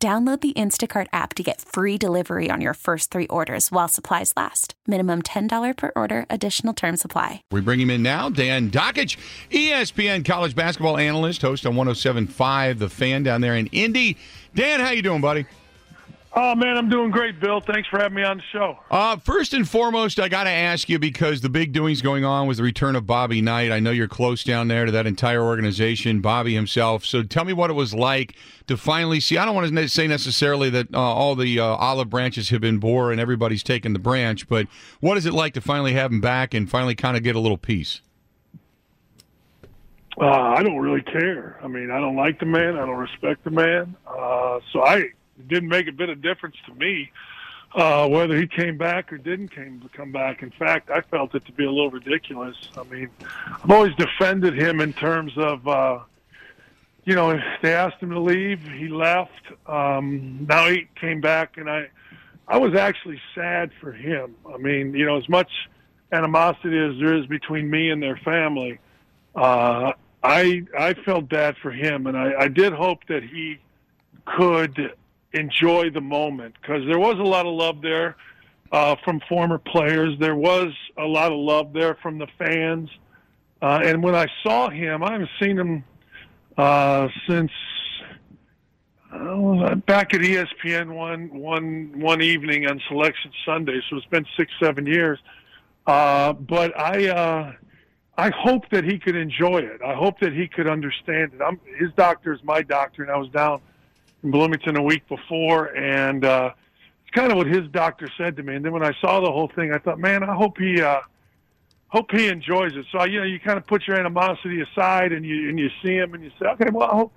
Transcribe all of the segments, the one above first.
Download the Instacart app to get free delivery on your first three orders while supplies last. Minimum $10 per order, additional term supply. We bring him in now. Dan Dakich, ESPN college basketball analyst, host on 1075 The Fan down there in Indy. Dan, how you doing, buddy? Oh man, I'm doing great, Bill. Thanks for having me on the show. Uh, first and foremost, I got to ask you because the big doings going on was the return of Bobby Knight. I know you're close down there to that entire organization, Bobby himself. So tell me what it was like to finally see. I don't want to say necessarily that uh, all the uh, olive branches have been bore and everybody's taken the branch, but what is it like to finally have him back and finally kind of get a little peace? Uh, I don't really care. I mean, I don't like the man. I don't respect the man. Uh, so I it didn't make a bit of difference to me uh, whether he came back or didn't came come back. In fact, I felt it to be a little ridiculous. I mean, I've always defended him in terms of, uh, you know, they asked him to leave, he left. Um, now he came back, and I, I was actually sad for him. I mean, you know, as much animosity as there is between me and their family, uh, I I felt bad for him, and I, I did hope that he could enjoy the moment because there was a lot of love there uh, from former players. There was a lot of love there from the fans. Uh, and when I saw him, I haven't seen him uh, since uh, back at ESPN one one one evening on Selection Sunday. So it's been six seven years. Uh, but I uh, I hope that he could enjoy it. I hope that he could understand it. I'm, his doctor is my doctor, and I was down in Bloomington a week before, and uh, it's kind of what his doctor said to me. And then when I saw the whole thing, I thought, man, I hope he uh, hope he enjoys it. So you know, you kind of put your animosity aside, and you and you see him, and you say, okay, well, I hope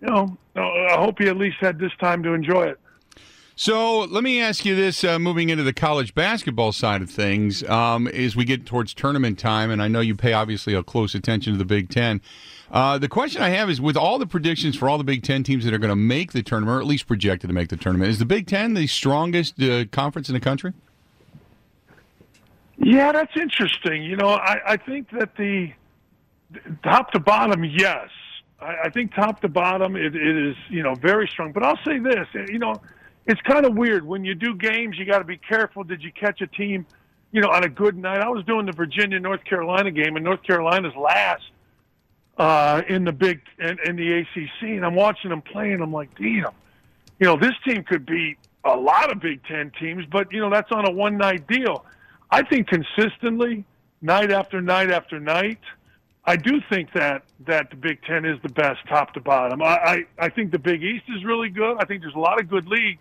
you know, I hope he at least had this time to enjoy it. So let me ask you this: uh, moving into the college basketball side of things, um, as we get towards tournament time, and I know you pay obviously a close attention to the Big Ten. Uh, the question I have is with all the predictions for all the Big Ten teams that are going to make the tournament, or at least projected to make the tournament, is the Big Ten the strongest uh, conference in the country? Yeah, that's interesting. You know, I, I think that the top to bottom, yes. I, think top to bottom, it, it is, you know, very strong. But I'll say this, you know, it's kind of weird. When you do games, you got to be careful. Did you catch a team, you know, on a good night? I was doing the Virginia North Carolina game, and North Carolina's last uh, in the big in, in the ACC, and I'm watching them play, and I'm like, damn, you know, this team could beat a lot of Big Ten teams, but you know that's on a one night deal. I think consistently, night after night after night, I do think that that the Big Ten is the best top to bottom. I I, I think the Big East is really good. I think there's a lot of good leagues.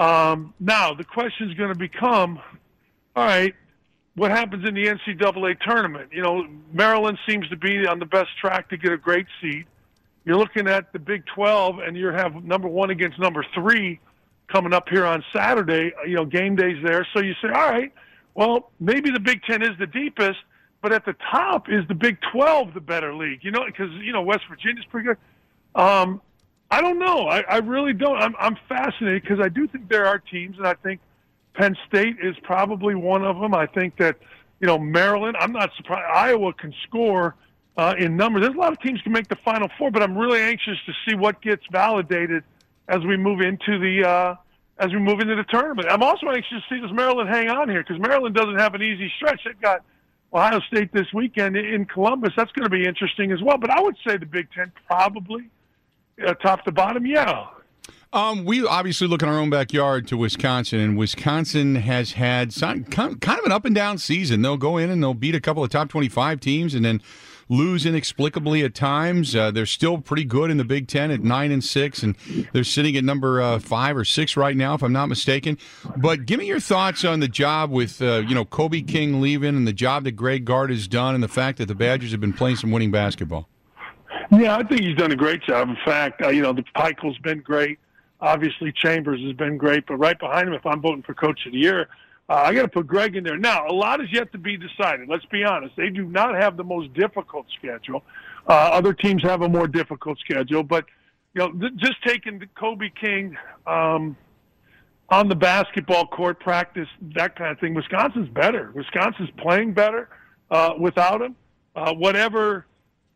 Um, now the question is going to become, all right, what happens in the NCAA tournament. You know, Maryland seems to be on the best track to get a great seed. You're looking at the Big 12, and you have number one against number three coming up here on Saturday. You know, game days there. So you say, all right, well, maybe the Big Ten is the deepest, but at the top is the Big 12 the better league? You know, because you know West Virginia's pretty good. Um, I don't know. I, I really don't. I'm, I'm fascinated because I do think there are teams, and I think Penn State is probably one of them. I think that you know Maryland. I'm not surprised. Iowa can score uh, in numbers. There's a lot of teams can make the Final Four, but I'm really anxious to see what gets validated as we move into the uh, as we move into the tournament. I'm also anxious to see does Maryland hang on here because Maryland doesn't have an easy stretch. They've got Ohio State this weekend in Columbus. That's going to be interesting as well. But I would say the Big Ten probably uh, top to bottom. Yeah, um, we obviously look in our own backyard to Wisconsin, and Wisconsin has had some, kind of an up and down season. They'll go in and they'll beat a couple of top 25 teams and then lose inexplicably at times. Uh, they're still pretty good in the Big Ten at 9 and 6, and they're sitting at number uh, 5 or 6 right now, if I'm not mistaken. But give me your thoughts on the job with, uh, you know, Kobe King leaving and the job that Greg Gard has done and the fact that the Badgers have been playing some winning basketball. Yeah, I think he's done a great job. In fact, uh, you know, the Pikiell's been great. Obviously, Chambers has been great, but right behind him, if I'm voting for Coach of the Year, uh, I got to put Greg in there. Now, a lot is yet to be decided. Let's be honest; they do not have the most difficult schedule. Uh, other teams have a more difficult schedule, but you know, th- just taking Kobe King um, on the basketball court, practice that kind of thing. Wisconsin's better. Wisconsin's playing better uh, without him. Uh, whatever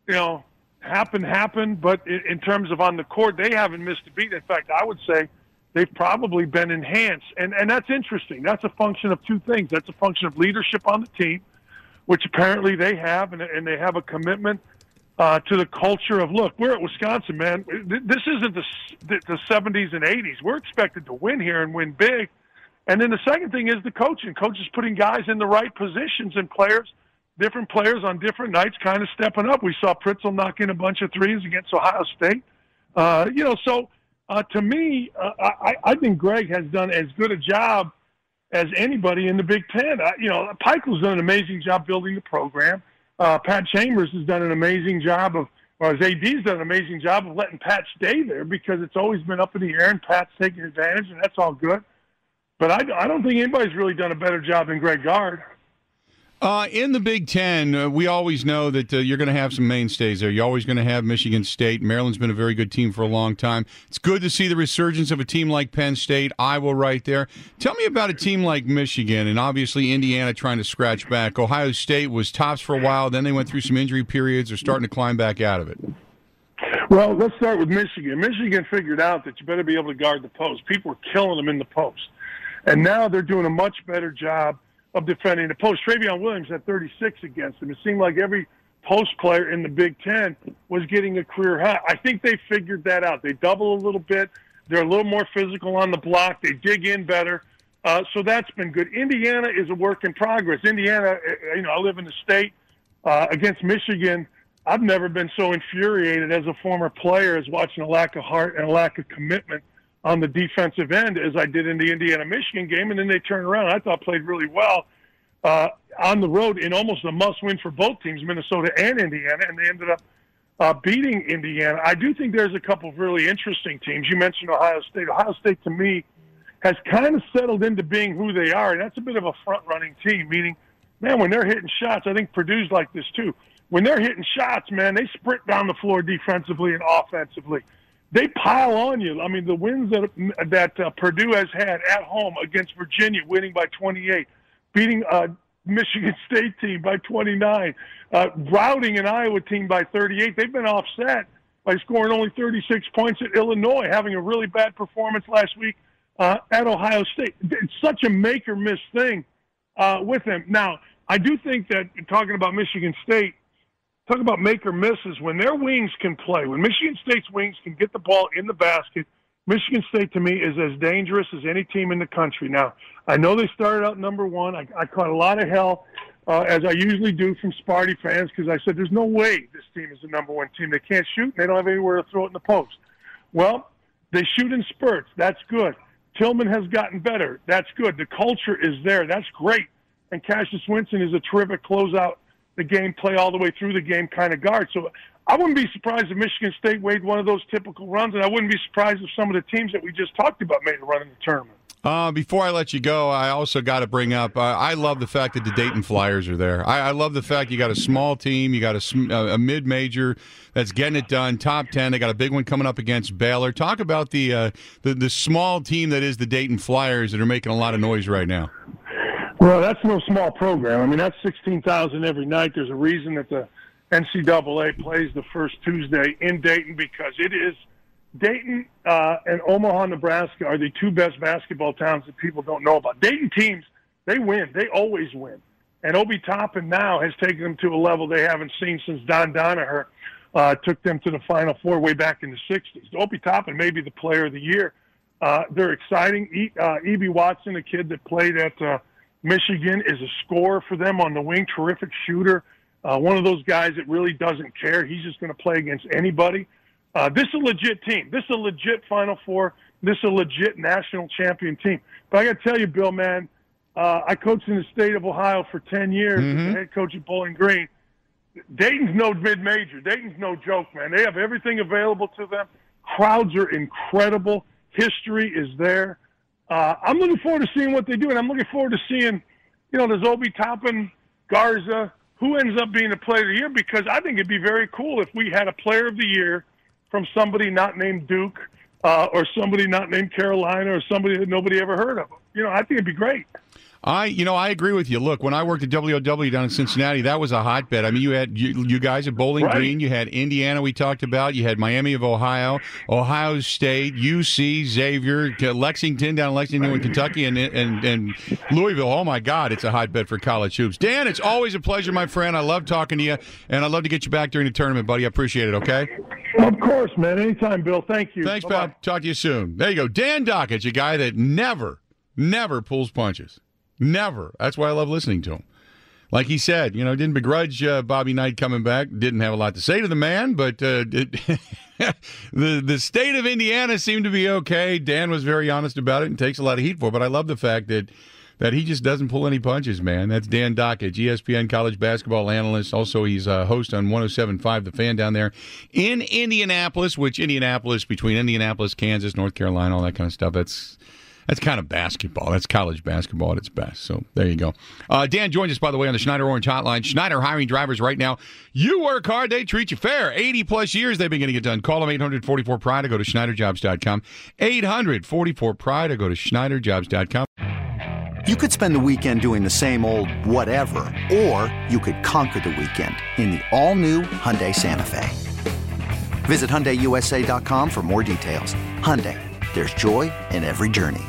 you know happened happened, but in, in terms of on the court, they haven't missed a beat. In fact, I would say they've probably been enhanced, and and that's interesting. That's a function of two things. That's a function of leadership on the team, which apparently they have, and, and they have a commitment uh, to the culture of look, we're at Wisconsin, man. This isn't the, the 70s and 80s. We're expected to win here and win big. And then the second thing is the coaching. Coaches putting guys in the right positions and players, different players on different nights, kind of stepping up. We saw Pritzl knock in a bunch of threes against Ohio State. Uh, you know, so uh, to me, uh, I, I think Greg has done as good a job as anybody in the Big Ten. Uh, you know, Pikiell's done an amazing job building the program uh, Pat Chambers has done an amazing job of, or his AD's done an amazing job of letting Pat stay there because it's always been up in the air and Pat's taking advantage, and that's all good. But I, I don't think anybody's really done a better job than Greg Gard. Uh, in the Big Ten, uh, we always know that uh, you're going to have some mainstays there. You're always going to have Michigan State. Maryland's been a very good team for a long time. It's good to see the resurgence of a team like Penn State, Iowa right there. Tell me about a team like Michigan and obviously Indiana trying to scratch back. Ohio State was tops for a while, then they went through some injury periods. They're starting to climb back out of it. Well, let's start with Michigan. Michigan figured out that you better be able to guard the post. People were killing them in the post. And now they're doing a much better job of defending the post. Trevion Williams had 36 against him. It seemed like every post player in the Big Ten was getting a career high. I think they figured that out. They double a little bit. They're a little more physical on the block. They dig in better. Uh, so that's been good. Indiana is a work in progress. Indiana, uh, you know, I live in the state uh, against Michigan. I've never been so infuriated as a former player as watching a lack of heart and a lack of commitment on the defensive end as I did in the Indiana Michigan game, and then they turned around. I thought played really well uh, on the road in almost a must-win for both teams, Minnesota and Indiana, and they ended up uh, beating Indiana. I do think there's a couple of really interesting teams. You mentioned Ohio State. Ohio State, to me, has kind of settled into being who they are, and that's a bit of a front-running team. Meaning, man, when they're hitting shots, I think Purdue's like this too. When they're hitting shots, man, they sprint down the floor defensively and offensively they pile on you. I mean, the wins that that uh, Purdue has had at home against Virginia, winning by 28, beating a Michigan State team by 29, uh, routing an Iowa team by 38. They've been offset by scoring only 36 points at Illinois, having a really bad performance last week uh, at Ohio State. It's such a make or miss thing uh, with them. Now, I do think that talking about Michigan State talk about make or misses. When their wings can play, when Michigan State's wings can get the ball in the basket, Michigan State to me is as dangerous as any team in the country. Now, I know they started out number one. I, I caught a lot of hell, uh, as I usually do from Sparty fans, because I said there's no way this team is the number one team. They can't shoot. And they don't have anywhere to throw it in the post. Well, they shoot in spurts. That's good. Tillman has gotten better. That's good. The culture is there. That's great. And Cassius Winston is a terrific closeout the game, play all the way through the game kind of guard. So I wouldn't be surprised if Michigan State made one of those typical runs, and I wouldn't be surprised if some of the teams that we just talked about made a run in the tournament. Uh, before I let you go, I also got to bring up. Uh, I love the fact that the Dayton Flyers are there. I, I love the fact you got a small team, you got a, a mid-major that's getting it done, top ten. They got a big one coming up against Baylor. Talk about the uh, the the small team that is the Dayton Flyers that are making a lot of noise right now. Well, that's no small program. I mean, that's 16,000 every night. There's a reason that the NCAA plays the first Tuesday in Dayton because it is Dayton uh, and Omaha, Nebraska are the two best basketball towns that people don't know about. Dayton teams, they win. They always win. And Obi Toppin now has taken them to a level they haven't seen since Don Donoher uh, took them to the Final Four way back in the 60s. Obi Toppin may be the player of the year. Uh, they're exciting. E, uh, Ibi Watson, a kid that played at uh, – Michigan is a scorer for them on the wing, terrific shooter. Uh, one of those guys that really doesn't care. He's just going to play against anybody. Uh, this is a legit team. This is a legit Final Four. This is a legit national champion team. But I got to tell you, Bill, man, uh, I coached in the state of Ohio for 10 years mm-hmm. as the head coach at Bowling Green. Dayton's no mid-major. Dayton's no joke, man. They have everything available to them. Crowds are incredible. history is there. Uh, I'm looking forward to seeing what they do, and I'm looking forward to seeing, you know, there's Obi Toppin, Garza, who ends up being a player of the year, because I think it'd be very cool if we had a player of the year from somebody not named Duke uh, or somebody not named Carolina or somebody that nobody ever heard of. You know, I think it'd be great. I, you know, I agree with you. Look, when I worked at WOW down in Cincinnati, that was a hotbed. I mean, you had you, you guys at Bowling Right. Green, you had Indiana, we talked about, you had Miami of Ohio, Ohio State, UC, Xavier, Lexington down in Lexington, in Kentucky, and and and Louisville. Oh my God, it's a hotbed for college hoops. Dan, it's always a pleasure, my friend. I love talking to you, and I'd love to get you back during the tournament, buddy. I appreciate it. Okay. Of course, man. Anytime, Bill. Thank you. Thanks, pal. Talk to you soon. There you go. Dan Dakich, a guy that never, never pulls punches. Never. That's why I love listening to him. Like he said, you know, didn't begrudge uh, Bobby Knight coming back. Didn't have a lot to say to the man, but uh, it, the the state of Indiana seemed to be okay. Dan was very honest about it and takes a lot of heat for it. But I love the fact that that he just doesn't pull any punches, man. That's Dan Dakich, ESPN college basketball analyst. Also, he's a host on 107.5 The Fan down there in Indianapolis, which Indianapolis, between Indianapolis, Kansas, North Carolina, all that kind of stuff. That's that's kind of basketball. That's college basketball at its best. So there you go. Uh, Dan joins us, by the way, on the Schneider Orange Hotline. Schneider hiring drivers right now. You work hard, they treat you fair. 80 plus years they've been getting it done. Call them 844 Pride or go to SchneiderJobs.com. 844 Pride or go to SchneiderJobs.com. You could spend the weekend doing the same old whatever, or you could conquer the weekend in the all-new Hyundai Santa Fe. Visit HyundaiUSA.com for more details. Hyundai, there's joy in every journey.